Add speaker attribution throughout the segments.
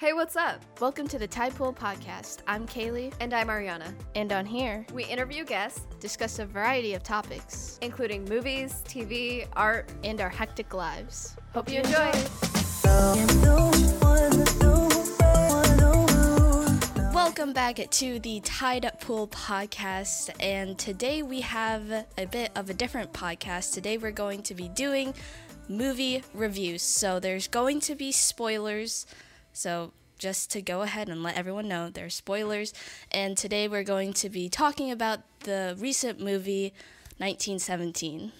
Speaker 1: Hey, what's up?
Speaker 2: Welcome to the Tide Pool Podcast. I'm Kaylee,
Speaker 1: And I'm Ariana.
Speaker 2: and on here,
Speaker 1: We interview guests,
Speaker 2: discuss a variety of topics
Speaker 1: including movies, TV, art.
Speaker 2: and our hectic lives.
Speaker 1: Hope you enjoy.
Speaker 2: Welcome back to the Tide Pool Podcast, and today we have a bit of a different podcast. Today we're going to be doing movie reviews, so there's going to be spoilers. So just to go ahead and let everyone know, there are spoilers, and today we're going to be talking about the recent movie 1917.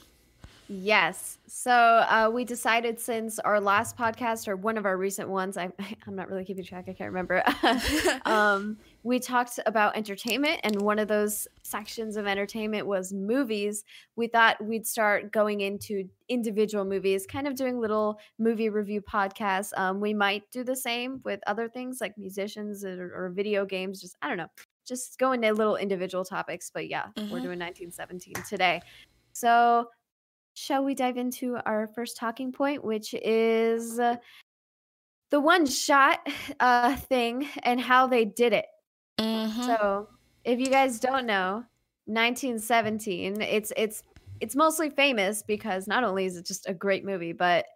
Speaker 1: Yes. So uh, we decided since our last podcast or one of our recent ones, I, I'm not really keeping track. I can't remember. um, we talked about entertainment, and one of those sections of entertainment was movies. We thought we'd start going into individual movies, kind of doing little movie review podcasts. Um, we might do the same with other things like musicians or, or video games. Just I don't know, just go into little individual topics. But yeah, we're
Speaker 2: Mhm.
Speaker 1: doing 1917 today. So shall we dive into our first talking point, which is uh, the one shot uh, thing and how they did it?
Speaker 2: Mm-hmm.
Speaker 1: So, if you guys don't know, 1917, it's it's it's mostly famous because not only is it just a great movie, but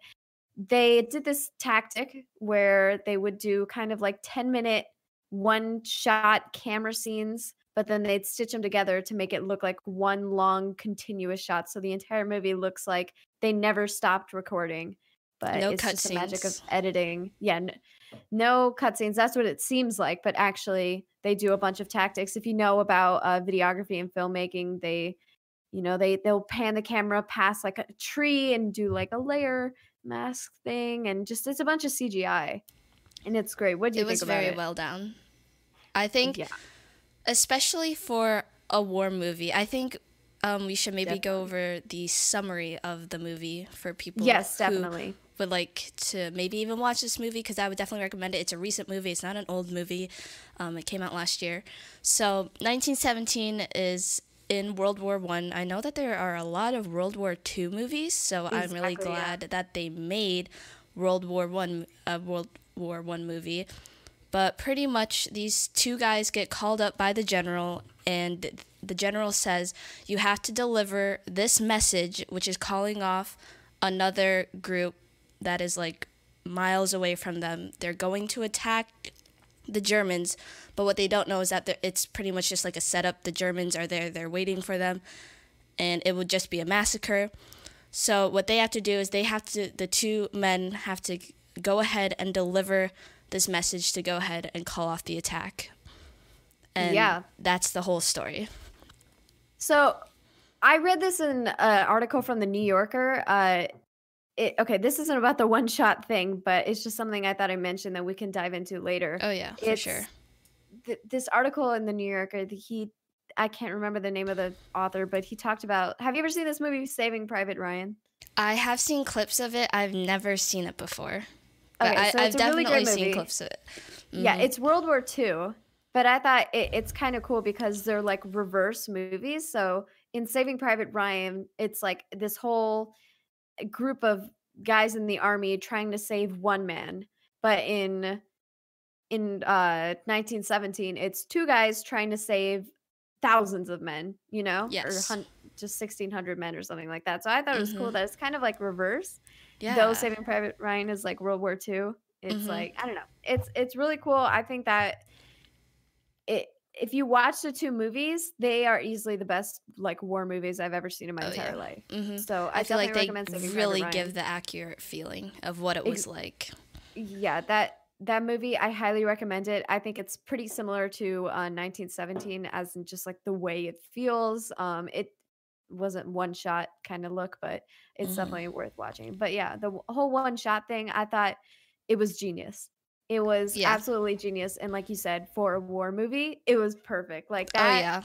Speaker 1: they did this tactic where they would do kind of like 10 minute one shot camera scenes but then they'd stitch them together to make it look like one long continuous shot. So the entire movie looks like they never stopped recording but
Speaker 2: No
Speaker 1: it's just the magic of editing. Yeah n- no cutscenes that's what it seems like but actually they do a bunch of tactics. If you know about uh, videography and filmmaking they you know they they'll pan the camera past like a tree and do like a layer mask thing and just it's a bunch of cgi and it's great. What do you
Speaker 2: it
Speaker 1: think
Speaker 2: was
Speaker 1: about
Speaker 2: very
Speaker 1: it?
Speaker 2: well done. I think,
Speaker 1: yeah.
Speaker 2: especially for a war movie, I think um, we should maybe go over the summary of the movie for people.
Speaker 1: yes definitely
Speaker 2: would like to maybe even watch this movie because I would definitely recommend it. It's a recent movie. It's not an old movie. Um, it came out last year. So 1917 is in World War One. I. I know that there are a lot of World War Two movies, so I'm really
Speaker 1: Exactly, yeah.
Speaker 2: glad that they made World War One a World War One movie. But pretty much these two guys get called up by the general and the general says you have to deliver this message which is calling off another group that is like miles away from them. They're going to attack the Germans, but what they don't know is that it's pretty much just like a setup. The Germans are there, they're waiting for them, and it would just be a massacre. So what they have to do is they have to the two men have to go ahead and deliver this message to go ahead and call off the attack. And
Speaker 1: Yeah.
Speaker 2: that's the whole story.
Speaker 1: So I read this in an article from the New Yorker. Uh, it, okay, this isn't about the one shot thing, but it's just something I thought I mentioned that we can dive into later.
Speaker 2: Oh yeah, for sure.
Speaker 1: Th- this article in the New Yorker, the- he, I can't remember the name of the author, but he talked about. Have you ever seen this movie, Saving Private Ryan?
Speaker 2: I have seen clips of it. I've never seen it before. But
Speaker 1: Okay,
Speaker 2: I,
Speaker 1: so
Speaker 2: I've
Speaker 1: it's a really
Speaker 2: definitely seen clips of it.
Speaker 1: Yeah,
Speaker 2: Mhm.
Speaker 1: it's World War II, but I thought it, it's kind of cool because they're like reverse movies. So in Saving Private Ryan, it's like this whole group of guys in the army trying to save one man, but in in uh 1917, it's two guys trying to save thousands of men. You know,
Speaker 2: Yes.
Speaker 1: or hun- just 1600 men or something like that. So I thought it was cool
Speaker 2: Mhm.
Speaker 1: that it's kind of like reverse
Speaker 2: yeah.
Speaker 1: though Saving Private Ryan is like World War II, it's
Speaker 2: Mhm.
Speaker 1: like I don't know. It's it's really cool. I think that it if you watch the two movies, they are easily the best like war movies I've ever seen in my
Speaker 2: Oh,
Speaker 1: entire
Speaker 2: yeah.
Speaker 1: life.
Speaker 2: Mhm.
Speaker 1: So I,
Speaker 2: I feel like they really give the accurate feeling of what it was like.
Speaker 1: yeah that that movie I highly recommend it. I think it's pretty similar to uh, 1917 as in just like the way it feels. Um, it wasn't one shot kind of look, but it's
Speaker 2: Mhm.
Speaker 1: definitely worth watching. But yeah, the whole one shot thing, I thought it was genius. It was
Speaker 2: Yeah.
Speaker 1: absolutely genius, and like you said, for a war movie, it was perfect. Like that.
Speaker 2: oh yeah,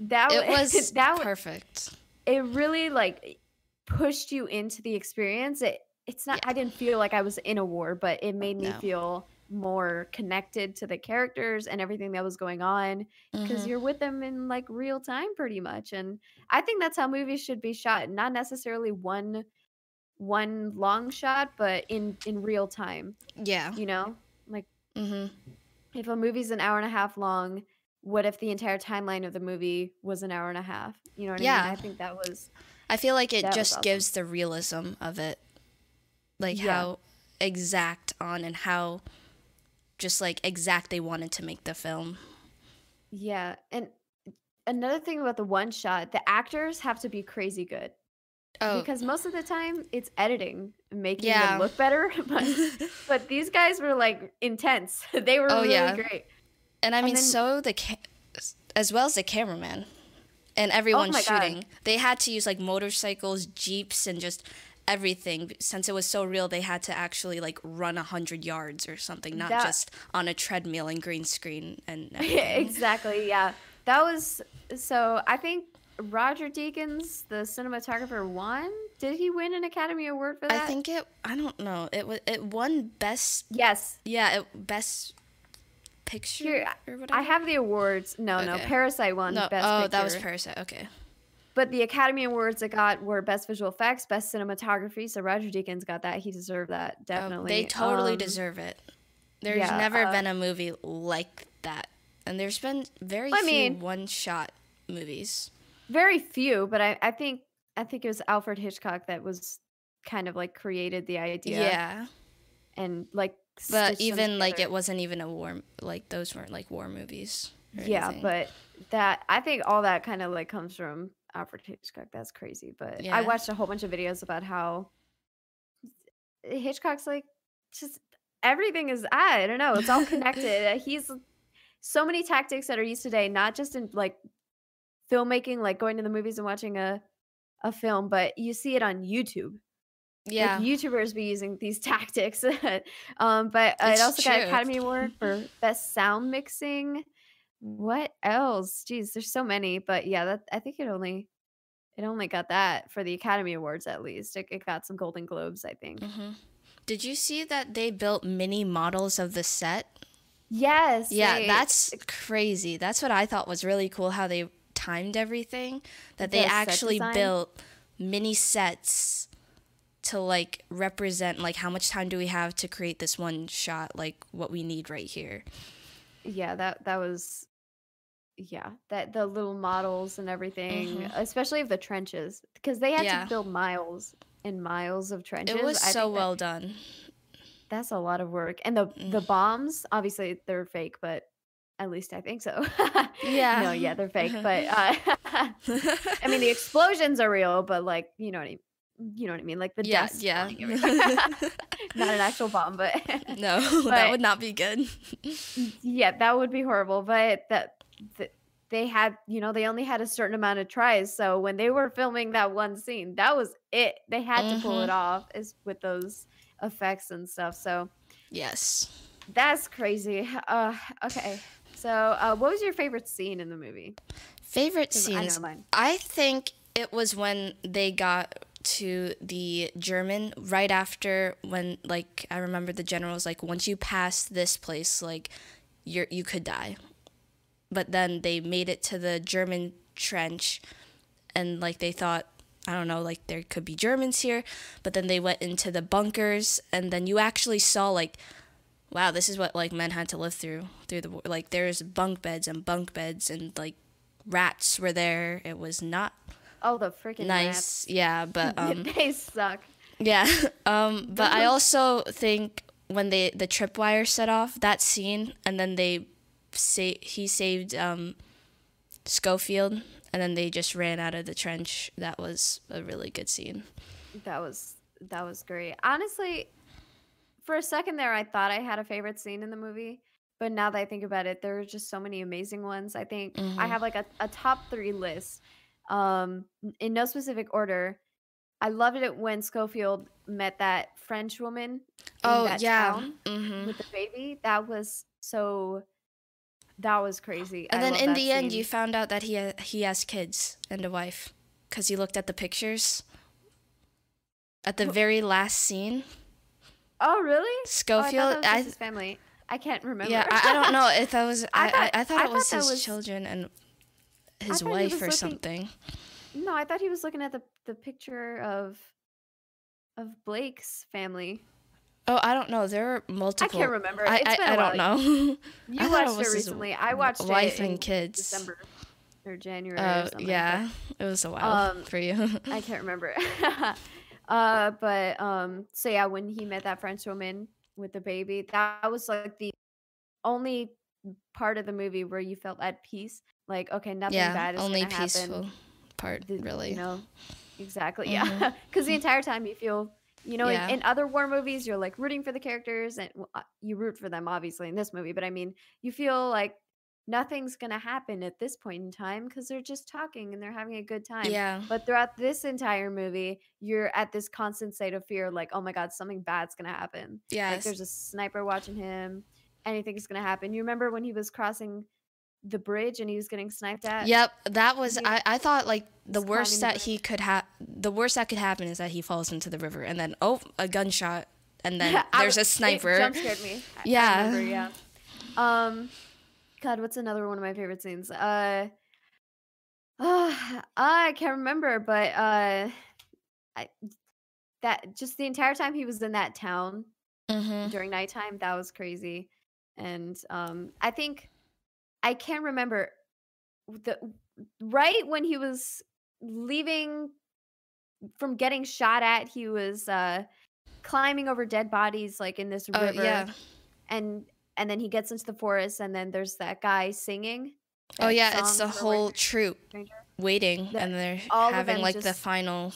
Speaker 1: that
Speaker 2: it was
Speaker 1: that
Speaker 2: perfect.
Speaker 1: it really like pushed you into the experience. It it's not
Speaker 2: Yeah.
Speaker 1: I didn't feel like I was in a war, but it made me
Speaker 2: No.
Speaker 1: feel more connected to the characters and everything that was going on because
Speaker 2: Mhm.
Speaker 1: you're with them in like real time pretty much. And I think that's how movies should be shot, not necessarily one one long shot, but in in real time,
Speaker 2: Yeah.
Speaker 1: you know?
Speaker 2: Mm-hmm.
Speaker 1: If a movie's an hour and a half long, what if the entire timeline of the movie was an hour and a half? You know what I
Speaker 2: Yeah.
Speaker 1: mean? I think that was
Speaker 2: I feel like it just
Speaker 1: awesome.
Speaker 2: gives the realism of it, like
Speaker 1: Yeah.
Speaker 2: how exact on and how just like exact they wanted to make the film.
Speaker 1: yeah. And another thing about the one shot, the actors have to be crazy good.
Speaker 2: Oh,
Speaker 1: because most of the time it's editing making
Speaker 2: Yeah.
Speaker 1: them look better but, but these guys were like intense they were
Speaker 2: Oh,
Speaker 1: really
Speaker 2: yeah.
Speaker 1: great
Speaker 2: and I mean,
Speaker 1: then-
Speaker 2: so the ca- as well as the cameraman and oh everyone
Speaker 1: Oh my God.
Speaker 2: shooting, they had to use like motorcycles, jeeps, and just everything. Since it was so real, they had to actually like run a hundred yards or something, not
Speaker 1: That-
Speaker 2: just on a treadmill and green screen and everything.
Speaker 1: exactly yeah that was so i think roger deakins the cinematographer won did he win an academy award for that?
Speaker 2: I think it. I don't know. It was. It won best.
Speaker 1: yes
Speaker 2: Yeah, it, best picture
Speaker 1: Here,
Speaker 2: or whatever.
Speaker 1: i have the awards no no parasite won
Speaker 2: no.
Speaker 1: best
Speaker 2: oh, that was Parasite. Okay.
Speaker 1: but the academy awards it got were best visual effects best cinematography so roger deakins got that he deserved that
Speaker 2: Oh,
Speaker 1: definitely
Speaker 2: they totally
Speaker 1: Um,
Speaker 2: deserve it. There's
Speaker 1: yeah,
Speaker 2: never
Speaker 1: uh,
Speaker 2: been a movie like that, and there's been very
Speaker 1: I
Speaker 2: few
Speaker 1: mean-
Speaker 2: one-shot movies.
Speaker 1: Very few but I, I think i think it was alfred hitchcock that was kind of like created the idea
Speaker 2: Yeah,
Speaker 1: and like
Speaker 2: but even like it wasn't even a war. Like those weren't like war movies.
Speaker 1: yeah
Speaker 2: anything.
Speaker 1: but that i think all that kind of like comes from alfred hitchcock that's crazy but
Speaker 2: Yeah.
Speaker 1: i watched a whole bunch of videos about how hitchcock's like just everything is i don't know it's all connected uh, he's so many tactics that are used today not just in like filmmaking like going to the movies and watching a a film but you see it on youtube
Speaker 2: yeah,
Speaker 1: like YouTubers be using these tactics. um, but uh, it also got
Speaker 2: true.
Speaker 1: Academy Award for best sound mixing. What else? Jeez, there's so many. But yeah, that I think it only it only got that for the Academy Awards at least. It, it got some Golden Globes, I think.
Speaker 2: hmm Did you see that they built mini models of the set?
Speaker 1: Yes.
Speaker 2: Yeah,
Speaker 1: they-
Speaker 2: that's crazy. That's what I thought was really cool how they timed everything. That they
Speaker 1: The
Speaker 2: actually built mini sets to like represent like how much time do we have to create this one shot like what we need right here.
Speaker 1: yeah that that was yeah that the little models and everything,
Speaker 2: Mhm.
Speaker 1: especially of the trenches because they had
Speaker 2: Yeah.
Speaker 1: to build miles and miles of trenches.
Speaker 2: It was
Speaker 1: I
Speaker 2: so
Speaker 1: that-
Speaker 2: well done.
Speaker 1: That's a lot of work. And the the
Speaker 2: Mm.
Speaker 1: bombs, obviously they're fake, but at least I think so.
Speaker 2: Yeah.
Speaker 1: no, yeah, they're fake, but uh, I mean the explosions are real, but like you know what I mean. You know what I mean, like the
Speaker 2: yeah,
Speaker 1: dust.
Speaker 2: yeah.
Speaker 1: Not an actual bomb, but
Speaker 2: no,
Speaker 1: But-
Speaker 2: that would not be good.
Speaker 1: yeah, that would be horrible. But that, that they had, you know, they only had a certain amount of tries. So when they were filming that one scene, that was it. They had to pull it
Speaker 2: Mhm.
Speaker 1: off, is with those effects and stuff. So
Speaker 2: yes.
Speaker 1: That's crazy. Uh, okay. So, uh, what was your favorite scene in the movie?
Speaker 2: Favorite
Speaker 1: I
Speaker 2: scenes.
Speaker 1: mine.
Speaker 2: I think it was when they got to the German right after when like I remember the general was like once you pass this place like you're you could die. But then they made it to the German trench and like they thought I don't know like there could be Germans here, but then they went into the bunkers and then you actually saw like wow, this is what like men had to live through through the war. Like there's bunk beds and bunk beds and like rats were there. It was not
Speaker 1: Oh, the freaking
Speaker 2: nice. Yeah, but um
Speaker 1: they suck.
Speaker 2: yeah. Um but I also think when they the tripwire set off, that scene and then they say he saved um Schofield and then they just ran out of the trench. That was a really good scene.
Speaker 1: That was that was great. Honestly, for a second there, I thought I had a favorite scene in the movie, but now that I think about it, there are just so many amazing ones. I think I
Speaker 2: Mhm.
Speaker 1: have like a, a top three list, um, in no specific order. I loved it when Schofield met that French woman.
Speaker 2: Oh yeah.
Speaker 1: town.
Speaker 2: Mhm.
Speaker 1: with the baby. That was so. That was crazy.
Speaker 2: And
Speaker 1: I
Speaker 2: then in the end, you found out that he ha- he has kids and a wife, because you looked at the pictures. At the very last scene,
Speaker 1: Oh really? Oh, I thought
Speaker 2: Schofield.
Speaker 1: that was
Speaker 2: I,
Speaker 1: his family. I can't remember.
Speaker 2: yeah, I, I don't know if that was.
Speaker 1: I
Speaker 2: I,
Speaker 1: thought-
Speaker 2: I thought
Speaker 1: I
Speaker 2: it was
Speaker 1: thought that
Speaker 2: his
Speaker 1: was-
Speaker 2: children and his wife or
Speaker 1: looking-
Speaker 2: something.
Speaker 1: no, I thought he was looking at the the picture of of Blake's family.
Speaker 2: Oh, I don't know. There are multiple.
Speaker 1: I can't remember.
Speaker 2: I, I, I don't know.
Speaker 1: You
Speaker 2: I
Speaker 1: watched it,
Speaker 2: was his
Speaker 1: recently. I watched
Speaker 2: wife
Speaker 1: it in
Speaker 2: and kids.
Speaker 1: December or January. or
Speaker 2: Oh
Speaker 1: something like
Speaker 2: yeah, it was a while
Speaker 1: Um,
Speaker 2: for you.
Speaker 1: I can't remember. Uh, but um, so yeah, when he met that French woman with the baby, that was like the only part of the movie where you felt at peace. Like, okay, nothing
Speaker 2: yeah,
Speaker 1: bad is
Speaker 2: only
Speaker 1: gonna happen.
Speaker 2: peaceful part,
Speaker 1: the-
Speaker 2: really.
Speaker 1: You know, exactly.
Speaker 2: Mhm.
Speaker 1: Yeah, because the entire time you feel, you know,
Speaker 2: Yeah.
Speaker 1: in, in other war movies, you're like rooting for the characters and well, uh, you root for them, obviously, in this movie. But I mean, you feel like nothing's gonna happen at this point in time because they're just talking and they're having a good time.
Speaker 2: yeah,
Speaker 1: But throughout this entire movie, you're at this constant state of fear, like, oh my god, something bad's gonna happen. Yeah.
Speaker 2: Like
Speaker 1: there's a sniper watching him. Anything's gonna happen. You remember when he was crossing the bridge and he was getting sniped at?
Speaker 2: Yep, that was.
Speaker 1: he-
Speaker 2: I, I thought like the worst that he could have. The worst that could happen is that he falls into the river, and then oh, a gunshot, and then
Speaker 1: I
Speaker 2: there's a sniper.
Speaker 1: It jump scared me.
Speaker 2: Yeah.
Speaker 1: remember, yeah. Um, God, what's another one of my favorite scenes? Uh, I can't remember, but uh, I that just the entire time he was in that town
Speaker 2: hmm
Speaker 1: during nighttime, that was crazy. And um, I think I can't remember the right when he was leaving from getting shot at, he was uh climbing over dead bodies like in this
Speaker 2: Oh
Speaker 1: river
Speaker 2: yeah.
Speaker 1: and and then he gets into the forest and then there's that guy singing
Speaker 2: Oh yeah. It's the whole troop
Speaker 1: Stranger.
Speaker 2: waiting,
Speaker 1: The-
Speaker 2: and they're
Speaker 1: all
Speaker 2: having like the final.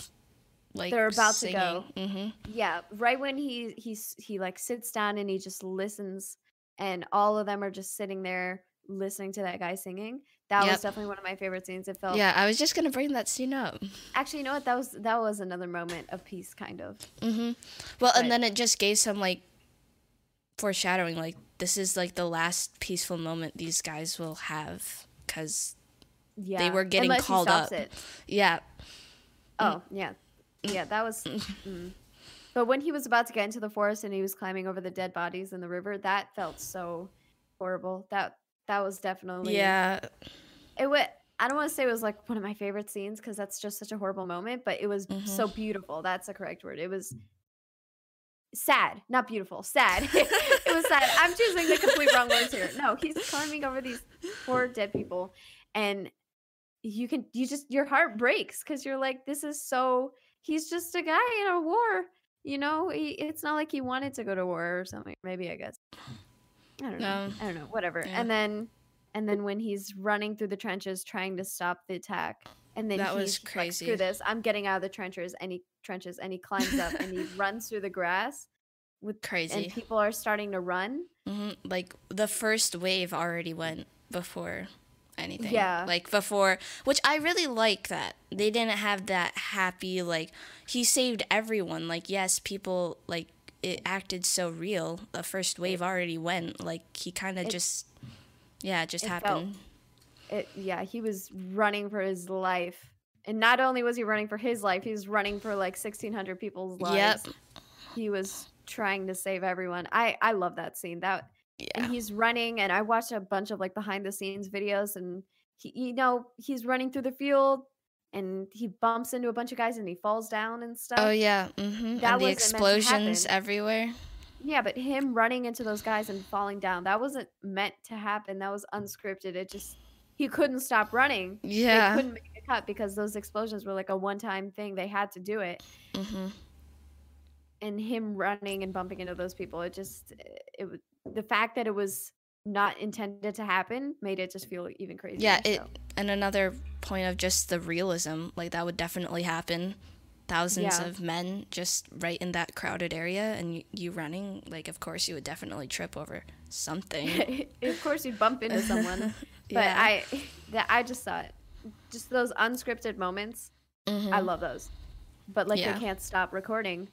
Speaker 2: Like
Speaker 1: They're about to go.
Speaker 2: hmm
Speaker 1: yeah right when he he's he like sits down and he just listens and all of them are just sitting there listening to that guy singing that was definitely one of my favorite scenes it felt
Speaker 2: Yeah, I was just gonna bring that scene up.
Speaker 1: actually you know what that was that was another moment of peace kind of
Speaker 2: mm-hmm Well,
Speaker 1: But-
Speaker 2: and then it just gave some like foreshadowing, like this is like the last peaceful moment these guys will have, because
Speaker 1: yeah
Speaker 2: were getting
Speaker 1: unless
Speaker 2: called up.
Speaker 1: it.
Speaker 2: yeah,
Speaker 1: oh yeah. Yeah that was mm. but when he was about to get into the forest and he was climbing over the dead bodies in the river that felt so horrible. That that was definitely
Speaker 2: yeah,
Speaker 1: it was i don't want to say it was like one of my favorite scenes because that's just such a horrible moment but it was so beautiful. That's the correct word. It was sad not beautiful sad it was sad i'm choosing the complete wrong words here no he's climbing over these poor dead people and you can you just your heart breaks because you're like this is so he's just a guy in a war you know he, it's not like he wanted to go to war or something maybe i guess i don't know
Speaker 2: No.
Speaker 1: i don't know whatever
Speaker 2: Yeah.
Speaker 1: and then and then when he's running through the trenches trying to stop the attack and then
Speaker 2: That was
Speaker 1: he's like, screw
Speaker 2: crazy.
Speaker 1: this i'm getting out of the trenches and he trenches and he climbs up and he runs through the grass with
Speaker 2: crazy.
Speaker 1: and people are starting to run
Speaker 2: hmm Like the first wave already went before anything.
Speaker 1: Yeah.
Speaker 2: Like before, which I really like that they didn't have that happy like he saved everyone. Like yes, people like it acted so real. The first wave already went. Like he kind of just yeah, it just
Speaker 1: it felt-
Speaker 2: happened.
Speaker 1: it, yeah he was running for his life and not only was he running for his life he was running for like 1600 people's lives
Speaker 2: Yep.
Speaker 1: he was trying to save everyone i i love that scene that and he's running and i watched a bunch of like behind the scenes videos and he you know he's running through the field and he bumps into a bunch of guys and he falls down and stuff
Speaker 2: Oh yeah. hmm
Speaker 1: That
Speaker 2: and the
Speaker 1: wasn't meant to
Speaker 2: explosions everywhere.
Speaker 1: yeah but him running into those guys and falling down that wasn't meant to happen that was unscripted it just he couldn't stop running they
Speaker 2: Yeah.
Speaker 1: couldn't make a cut because those explosions were like a one-time thing they had to do it
Speaker 2: hmm
Speaker 1: and him running and bumping into those people it just it was the fact that it was not intended to happen made it just feel even crazier
Speaker 2: Yeah, it
Speaker 1: so.
Speaker 2: and another point of just the realism, like that would definitely happen. Thousands
Speaker 1: Yeah.
Speaker 2: of men just right in that crowded area, and you, you running, like of course you would definitely trip over something.
Speaker 1: of course you'd bump into someone but
Speaker 2: Yeah.
Speaker 1: i that i just saw it just those unscripted moments
Speaker 2: Mhm.
Speaker 1: i love those but like
Speaker 2: Yeah.
Speaker 1: they can't stop recording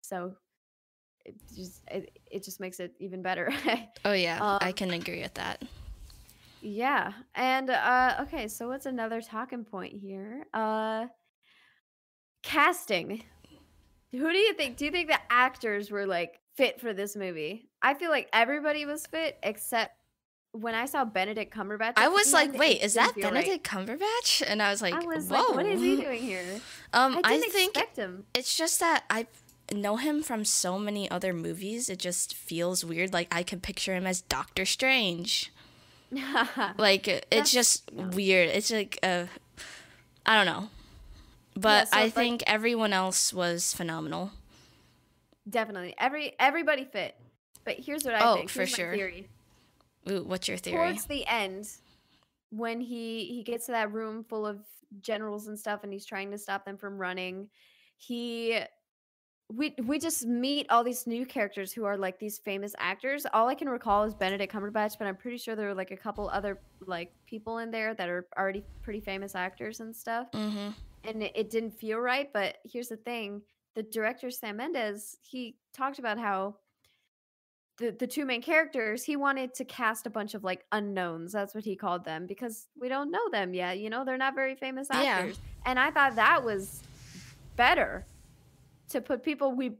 Speaker 1: so it just it, it just makes it even better
Speaker 2: oh yeah, I
Speaker 1: um,
Speaker 2: can agree with that.
Speaker 1: Yeah. And uh okay, so what's another talking point here? Uh casting. Who do you think? Do you think the actors were like fit for this movie? I feel like everybody was fit except when I saw Benedict Cumberbatch.
Speaker 2: I was like, wait, is that
Speaker 1: feel right.
Speaker 2: Benedict Cumberbatch? And I was like,
Speaker 1: I was
Speaker 2: whoa.
Speaker 1: like, what is he doing here?
Speaker 2: Um,
Speaker 1: I
Speaker 2: I, think
Speaker 1: him.
Speaker 2: it's just that I know him from so many other movies. It just feels weird. Like I could picture him as Doctor Strange. like it's
Speaker 1: That's-
Speaker 2: just
Speaker 1: yeah.
Speaker 2: weird. It's like uh, I don't know, but
Speaker 1: so
Speaker 2: I
Speaker 1: it's like-
Speaker 2: think everyone else was phenomenal.
Speaker 1: Definitely. Every everybody fit. But here's what I
Speaker 2: Oh,
Speaker 1: think.
Speaker 2: for
Speaker 1: Here's my
Speaker 2: sure.
Speaker 1: theory.
Speaker 2: Ooh, what's your theory?
Speaker 1: Towards the end, when he he gets to that room full of generals and stuff and he's trying to stop them from running, he we we just meet all these new characters who are like these famous actors. All I can recall is Benedict Cumberbatch, but I'm pretty sure there were like a couple other like people in there that are already pretty famous actors and stuff.
Speaker 2: mm-hmm.
Speaker 1: and it, it didn't feel right. But here's the thing: the director Sam Mendes he talked about how the the two main characters he wanted to cast a bunch of like unknowns. That's what he called them because we don't know them yet. You know, they're not very famous
Speaker 2: Yeah.
Speaker 1: actors, and I thought that was better to put people we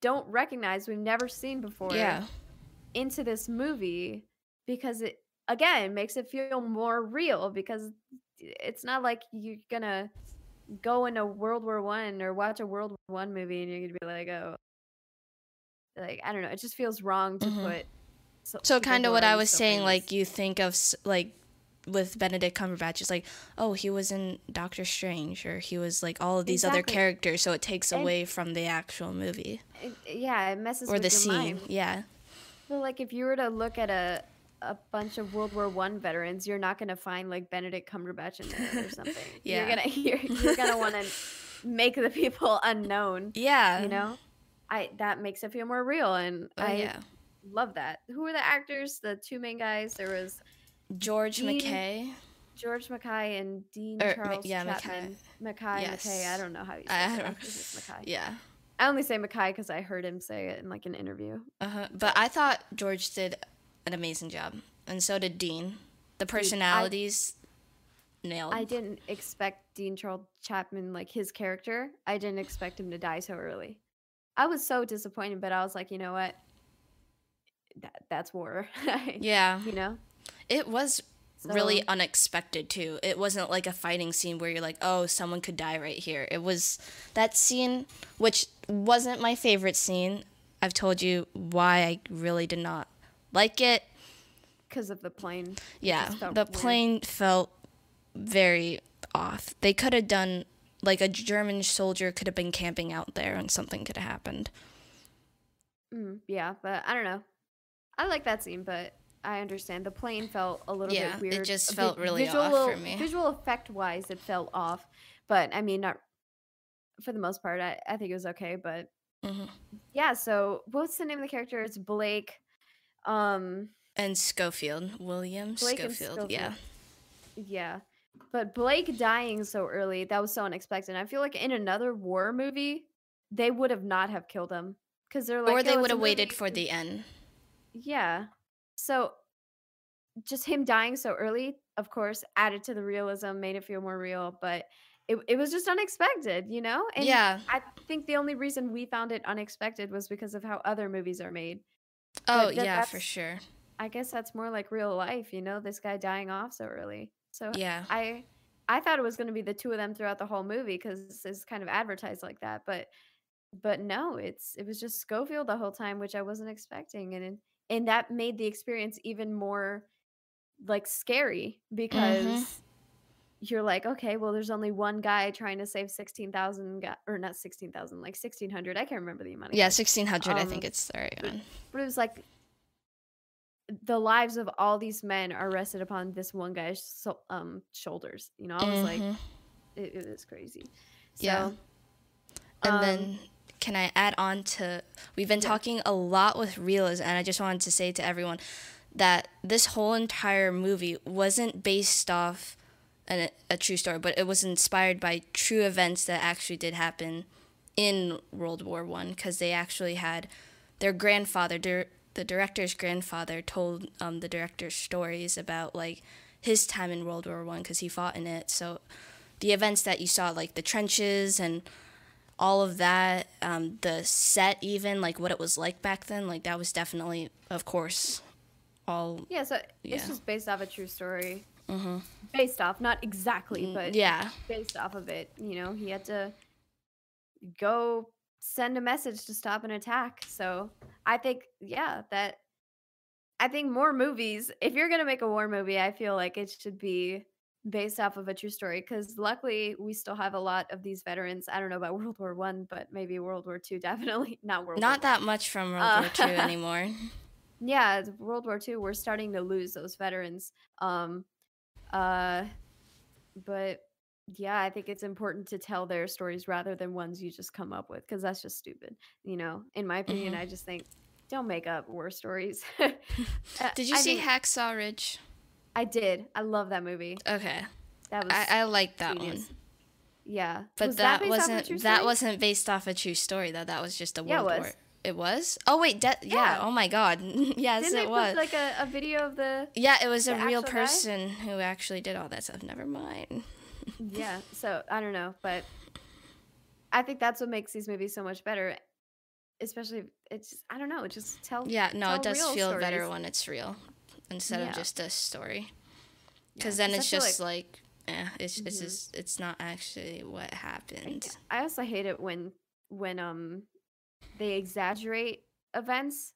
Speaker 1: don't recognize, we've never seen before,
Speaker 2: Yeah.
Speaker 1: into this movie because it again makes it feel more real because it's not like you're gonna go into World War One or watch a World War One movie and you're gonna be like, oh, like I don't know, it just feels wrong to
Speaker 2: Mhm.
Speaker 1: put. So,
Speaker 2: So kind of what I was saying, like you think of like with Benedict Cumberbatch, it's like, oh, he was in Doctor Strange, or he was like all of these other characters, so it takes
Speaker 1: And-
Speaker 2: away from the actual movie
Speaker 1: It- yeah, it messes
Speaker 2: or
Speaker 1: with
Speaker 2: the scene.
Speaker 1: mind.
Speaker 2: Yeah,
Speaker 1: Well, like if you were to look at a a bunch of World War One veterans, you're not gonna find like Benedict Cumberbatch in there or something.
Speaker 2: Yeah.
Speaker 1: You're gonna you're, you're gonna want to make the people unknown.
Speaker 2: yeah,
Speaker 1: You know, I that makes it feel more real, and
Speaker 2: Oh,
Speaker 1: I
Speaker 2: yeah.
Speaker 1: love that. Who were the actors? The two main guys. There was
Speaker 2: George
Speaker 1: Dean-
Speaker 2: McKay.
Speaker 1: George McKay and Dean
Speaker 2: Or,
Speaker 1: Charles
Speaker 2: yeah.
Speaker 1: Chapman. Mackay,
Speaker 2: Yes.
Speaker 1: Mackay. I don't know how you say
Speaker 2: I
Speaker 1: it.
Speaker 2: don't-
Speaker 1: I think.
Speaker 2: Yeah,
Speaker 1: I only say McKay because I heard him say it in like an interview.
Speaker 2: uh-huh. but I thought George did an amazing job, and so did Dean. The personalities nailed.
Speaker 1: I didn't expect Dean Charles Chapman, like his character, I didn't expect him to die so early. I was so disappointed, but I was like, you know what? That, that's war.
Speaker 2: yeah,
Speaker 1: You know?
Speaker 2: It was really unexpected too. It wasn't like a fighting scene where you're like, oh, someone could die right here. It was that scene, which wasn't my favorite scene. I've told you why I really did not like it.
Speaker 1: Because of the plane.
Speaker 2: Yeah, the
Speaker 1: weird.
Speaker 2: plane felt very off. They could have done like a German soldier could have been camping out there and something could have happened.
Speaker 1: Mm, yeah, but I don't know. I like that scene, but I understand the plane felt a little
Speaker 2: Yeah,
Speaker 1: bit weird.
Speaker 2: it
Speaker 1: just
Speaker 2: felt really off
Speaker 1: visual,
Speaker 2: for me.
Speaker 1: Visual effect wise, it felt off, but I mean, not for the most part. I, I think it was okay, but
Speaker 2: Mhm.
Speaker 1: yeah. So what's the name of the character? It's Blake. Um,
Speaker 2: And Schofield, William
Speaker 1: Blake and
Speaker 2: Schofield, yeah.
Speaker 1: yeah. But Blake dying so early, that was so unexpected. I feel like in another war movie, they would have not have killed him because they're like,
Speaker 2: or they
Speaker 1: "Oh,
Speaker 2: would have waited for the end.
Speaker 1: Yeah. So just him dying so early, of course, added to the realism, made it feel more real, but it, it was just unexpected, you know? And
Speaker 2: yeah.
Speaker 1: I think the only reason we found it unexpected was because of how other movies are made.
Speaker 2: Oh,
Speaker 1: that-
Speaker 2: yeah, for sure.
Speaker 1: I guess that's more like real life, you know, this guy dying off so early. So
Speaker 2: Yeah.
Speaker 1: I I thought it was going to be the two of them throughout the whole movie cuz it's kind of advertised like that, but but no, it's it was just Schofield the whole time, which I wasn't expecting and and that made the experience even more like scary because you're like, okay, well there's only one guy trying to save 16,000 guy or not 16,000, like 1600. I can't remember the amount
Speaker 2: Yeah,
Speaker 1: guys,
Speaker 2: 1600, I
Speaker 1: Um,
Speaker 2: think it's the right one.
Speaker 1: but it was like the lives of all these men are rested upon this one guy's so, um shoulders. You know, I was like,
Speaker 2: Mhm.
Speaker 1: it, it was crazy. So,
Speaker 2: Yeah. And
Speaker 1: um,
Speaker 2: then can I add on to we've been
Speaker 1: Yeah.
Speaker 2: talking a lot with realism and I just wanted to say to everyone that this whole entire movie wasn't based off an, a true story, but it was inspired by true events that actually did happen in World War One because they actually had their grandfather, dir- the director's grandfather, told um, the director's stories about like his time in World War One because he fought in it. So the events that you saw, like the trenches and all of that, um, the set, even like what it was like back then, like that was definitely, of course, all
Speaker 1: yeah, so
Speaker 2: Yeah.
Speaker 1: it's just based off a true story.
Speaker 2: Mm-hmm.
Speaker 1: Based off, not exactly, but
Speaker 2: yeah,
Speaker 1: based off of it. You know, he had to go send a message to stop an attack. So I think, yeah, that I think more movies, if you're going to make a war movie, I feel like it should be based off of a true story because luckily we still have a lot of these veterans. I don't know about World War One, but maybe World War Two, definitely not World
Speaker 2: Not
Speaker 1: War
Speaker 2: that much from World uh, War Two anymore.
Speaker 1: Yeah, World War Two, we're starting to lose those veterans. Um, uh, but yeah, I think it's important to tell their stories rather than ones you just come up with because that's just stupid. You know, in my opinion, mm-hmm. I just think don't make up war stories.
Speaker 2: Uh, did you I see think, Hacksaw Ridge?
Speaker 1: I did. I love that movie.
Speaker 2: Okay, that was I, I like that genius. one.
Speaker 1: Yeah,
Speaker 2: but was that, that wasn't that wasn't based off a true story though. That was just a yeah, World War. It was. Oh wait, de- yeah. yeah. Oh my God. yes,
Speaker 1: Didn't
Speaker 2: it was.
Speaker 1: like a, a video of the.
Speaker 2: Yeah, it was a real person guy? who actually did all that stuff. Never mind.
Speaker 1: yeah. So I don't know, but I think that's what makes these movies so much better. Especially, it's just, I don't know. It just tells.
Speaker 2: Yeah. No,
Speaker 1: tell
Speaker 2: it does feel stories. better when it's real instead yeah. of just a story. Because yeah, then it's just like, like eh, it's mm-hmm. it's just it's not actually what happened.
Speaker 1: I also hate it when when um they exaggerate events.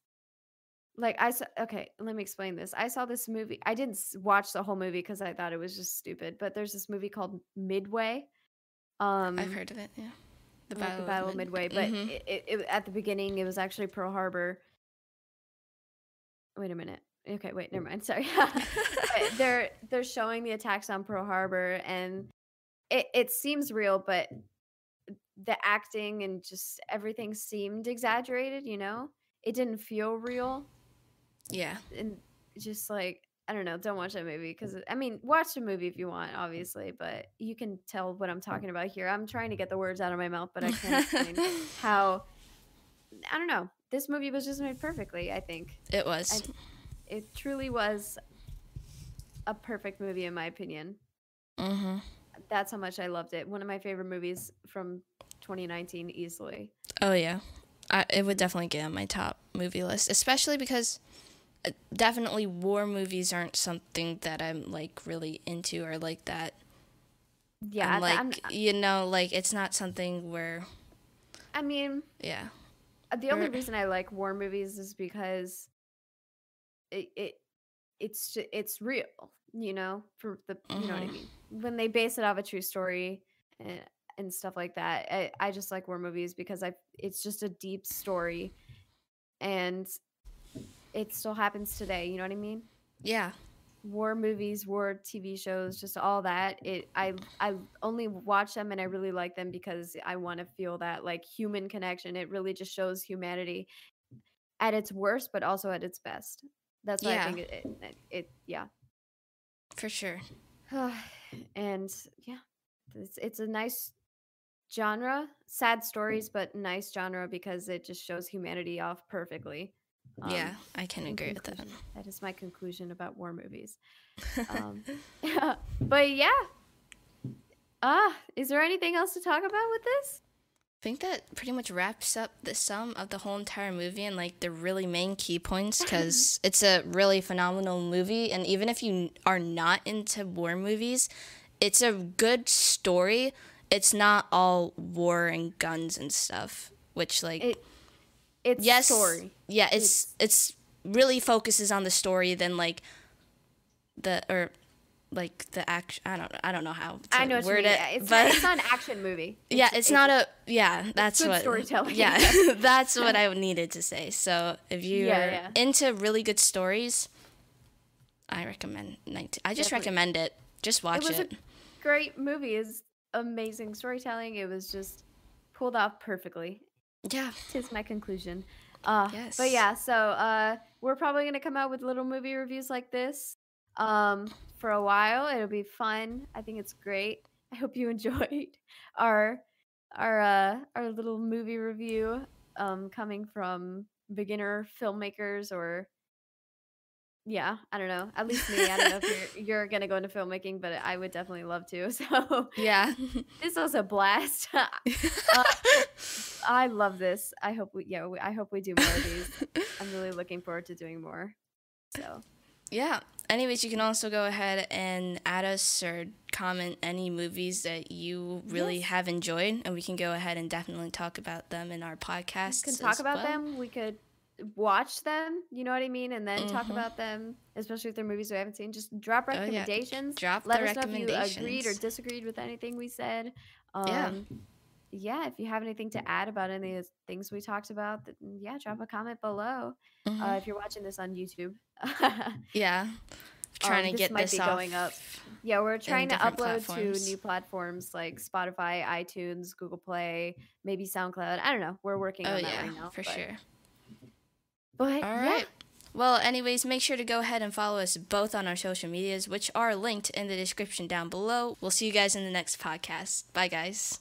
Speaker 1: Like I saw, okay, let me explain this. I saw this movie. I didn't watch the whole movie because I thought it was just stupid. But there's this movie called Midway.
Speaker 2: Um, I've heard of it. Yeah,
Speaker 1: the Battle, like the Battle of Mid- Midway. But mm-hmm. it, it, at the beginning, it was actually Pearl Harbor. Wait a minute. Okay, wait, never mm. mind. Sorry. they're they're showing the attacks on Pearl Harbor, and it it seems real, but the acting and just everything seemed exaggerated, you know? It didn't feel real.
Speaker 2: Yeah.
Speaker 1: And just like I don't know, don't watch that movie because I mean, watch the movie if you want, obviously, but you can tell what I'm talking about here. I'm trying to get the words out of my mouth, but I can't explain how I don't know. This movie was just made perfectly, I think.
Speaker 2: It was.
Speaker 1: I, it truly was a perfect movie in my opinion.
Speaker 2: Mm-hmm.
Speaker 1: That's how much I loved it. One of my favorite movies from 2019 easily.
Speaker 2: Oh yeah, I, it would definitely get on my top movie list, especially because uh, definitely war movies aren't something that I'm like really into or like that.
Speaker 1: Yeah,
Speaker 2: I'm like I'm, you know, like it's not something where.
Speaker 1: I mean.
Speaker 2: Yeah.
Speaker 1: Uh, the only reason I like war movies is because it, it it's it's real, you know, for the you know what I mm-hmm. mean. When they base it off a true story, eh, and stuff like that. I, I just like war movies because I it's just a deep story and it still happens today, you know what I mean?
Speaker 2: Yeah.
Speaker 1: War movies, war TV shows, just all that. It I I only watch them and I really like them because I want to feel that like human connection. It really just shows humanity at its worst but also at its best. That's why yeah. I think it, it, it yeah.
Speaker 2: For sure.
Speaker 1: and yeah, it's it's a nice genre sad stories but nice genre because it just shows humanity off perfectly
Speaker 2: um, yeah i can agree with that
Speaker 1: that is my conclusion about war movies um, yeah, but yeah ah is there anything else to talk about with this
Speaker 2: I think that pretty much wraps up the sum of the whole entire movie and like the really main key points because it's a really phenomenal movie. And even if you are not into war movies, it's a good story it's not all war and guns and stuff, which like
Speaker 1: it, it's yes, story.
Speaker 2: Yeah, it's, it's it's really focuses on the story than like the or like the action. I don't I don't know how to I know word it,
Speaker 1: it's but it's not an action movie.
Speaker 2: It's, yeah, it's, it's not a yeah. That's what
Speaker 1: storytelling.
Speaker 2: Yeah, that's what I needed to say. So if you're yeah, yeah. into really good stories, I recommend. 19, I just Definitely. recommend it. Just watch it. Was it.
Speaker 1: A great movie. Is amazing storytelling. It was just pulled off perfectly.
Speaker 2: Yeah.
Speaker 1: Tis my conclusion. Uh, yes. But yeah, so uh, we're probably going to come out with little movie reviews like this um, for a while. It'll be fun. I think it's great. I hope you enjoyed our our uh, our little movie review um, coming from beginner filmmakers or yeah, I don't know. At least me. I don't know if you're you're gonna go into filmmaking, but I would definitely love to. So
Speaker 2: yeah,
Speaker 1: this was a blast. uh, I love this. I hope we yeah. We, I hope we do more of these. I'm really looking forward to doing more. So
Speaker 2: yeah, anyways, you can also go ahead and add us or comment any movies that you really
Speaker 1: Yes.
Speaker 2: have enjoyed, and we can go ahead and definitely talk about them in our podcast.
Speaker 1: We can talk about them. We could watch them. You know what I mean, and then talk
Speaker 2: Mhm.
Speaker 1: about them, especially if they're movies we haven't seen. Just drop
Speaker 2: Oh, yeah.
Speaker 1: recommendations.
Speaker 2: Drop
Speaker 1: Let
Speaker 2: the
Speaker 1: us know if you agreed or
Speaker 2: recommendations.
Speaker 1: disagreed with anything we said. Um,
Speaker 2: Yeah.
Speaker 1: Yeah. If you have anything to add about any of the things we talked about, then yeah, drop a comment below.
Speaker 2: Mhm.
Speaker 1: Uh, if you're watching this on YouTube.
Speaker 2: yeah, trying
Speaker 1: um,
Speaker 2: to
Speaker 1: this
Speaker 2: get
Speaker 1: might
Speaker 2: this
Speaker 1: be
Speaker 2: off.
Speaker 1: going up. Yeah, we're trying to upload
Speaker 2: platforms.
Speaker 1: to new platforms like Spotify, iTunes, Google Play, maybe SoundCloud. I don't know. We're working
Speaker 2: Oh
Speaker 1: on that
Speaker 2: yeah,
Speaker 1: right now.
Speaker 2: for
Speaker 1: but,
Speaker 2: sure.
Speaker 1: But
Speaker 2: All
Speaker 1: yeah,
Speaker 2: right. Well, anyways, make sure to go ahead and follow us both on our social medias, which are linked in the description down below. We'll see you guys in the next podcast. Bye, guys.